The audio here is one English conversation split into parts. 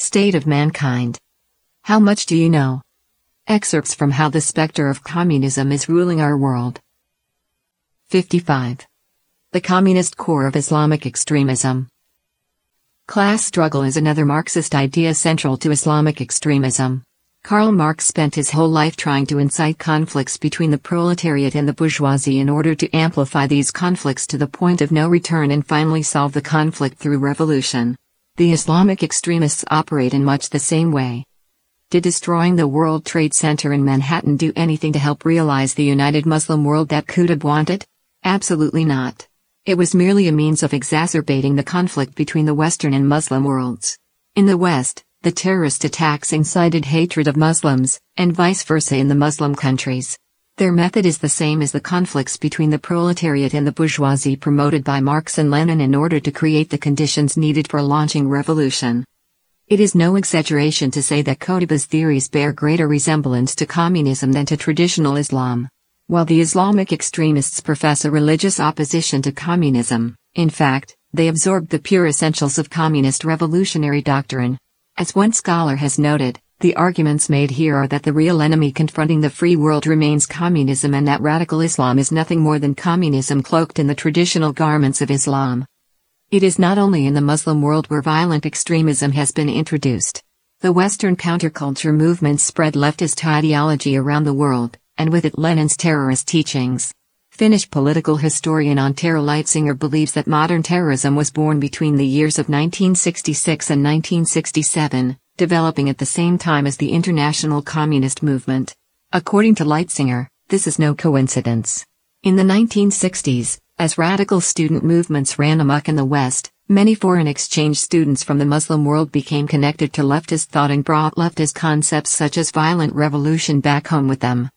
State of Mankind. How much do you know? Excerpts from How the Spectre of Communism is Ruling Our World. 55. The Communist Core of Islamic Extremism. Class struggle is another Marxist idea central to Islamic extremism. Karl Marx spent his whole life trying to incite conflicts between the proletariat and the bourgeoisie in order to amplify these conflicts to the point of no return and finally solve the conflict through revolution. The Islamic extremists operate in much the same way. Did destroying the World Trade Center in Manhattan do anything to help realize the united Muslim world that Qutb wanted? Absolutely not. It was merely a means of exacerbating the conflict between the Western and Muslim worlds. In the West, the terrorist attacks incited hatred of Muslims, and vice versa in the Muslim countries. Their method is the same as the conflicts between the proletariat and the bourgeoisie promoted by Marx and Lenin in order to create the conditions needed for launching revolution. It is no exaggeration to say that Qutb's theories bear greater resemblance to communism than to traditional Islam. While the Islamic extremists profess a religious opposition to communism, in fact, they absorbed the pure essentials of communist revolutionary doctrine, as one scholar has noted, the arguments made here are that the real enemy confronting the free world remains communism and that radical Islam is nothing more than communism cloaked in the traditional garments of Islam. It is not only in the Muslim world where violent extremism has been introduced. The Western counterculture movement spread leftist ideology around the world, and with it Lenin's terrorist teachings. Finnish political historian Antero Leitzinger believes that modern terrorism was born between the years of 1966 and 1967, developing at the same time as the international communist movement. According to Leitzinger, this is no coincidence. In the 1960s, as radical student movements ran amok in the West, many foreign exchange students from the Muslim world became connected to leftist thought and brought leftist concepts such as violent revolution back home with them.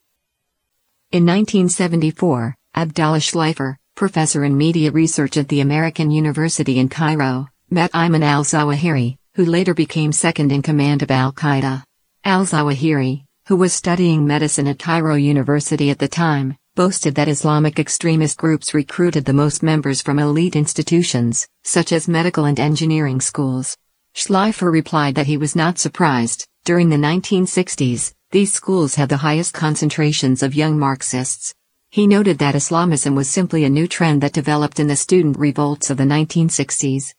In 1974, Abdallah Schleifer, professor in media research at the American University in Cairo, met Ayman al Zawahiri, who later became second in command of Al Qaeda. Al Zawahiri, who was studying medicine at Cairo University at the time, boasted that Islamic extremist groups recruited the most members from elite institutions, such as medical and engineering schools. Schleifer replied that he was not surprised, during the 1960s, these schools had the highest concentrations of young Marxists, he noted that Islamism was simply a new trend that developed in the student revolts of the 1960s.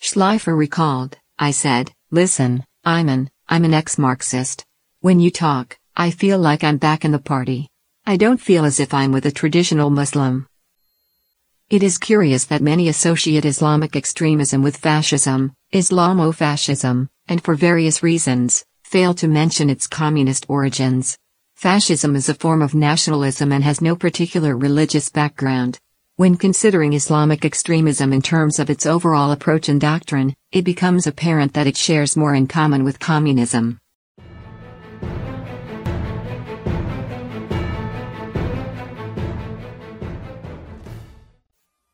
Schleifer recalled, I said, Listen, I'm an ex Marxist. When you talk, I feel like I'm back in the party. I don't feel as if I'm with a traditional Muslim. It is curious that many associate Islamic extremism with fascism, Islamofascism, and for various reasons, fail to mention its communist origins. Fascism is a form of nationalism and has no particular religious background. When considering Islamic extremism in terms of its overall approach and doctrine, it becomes apparent that it shares more in common with communism.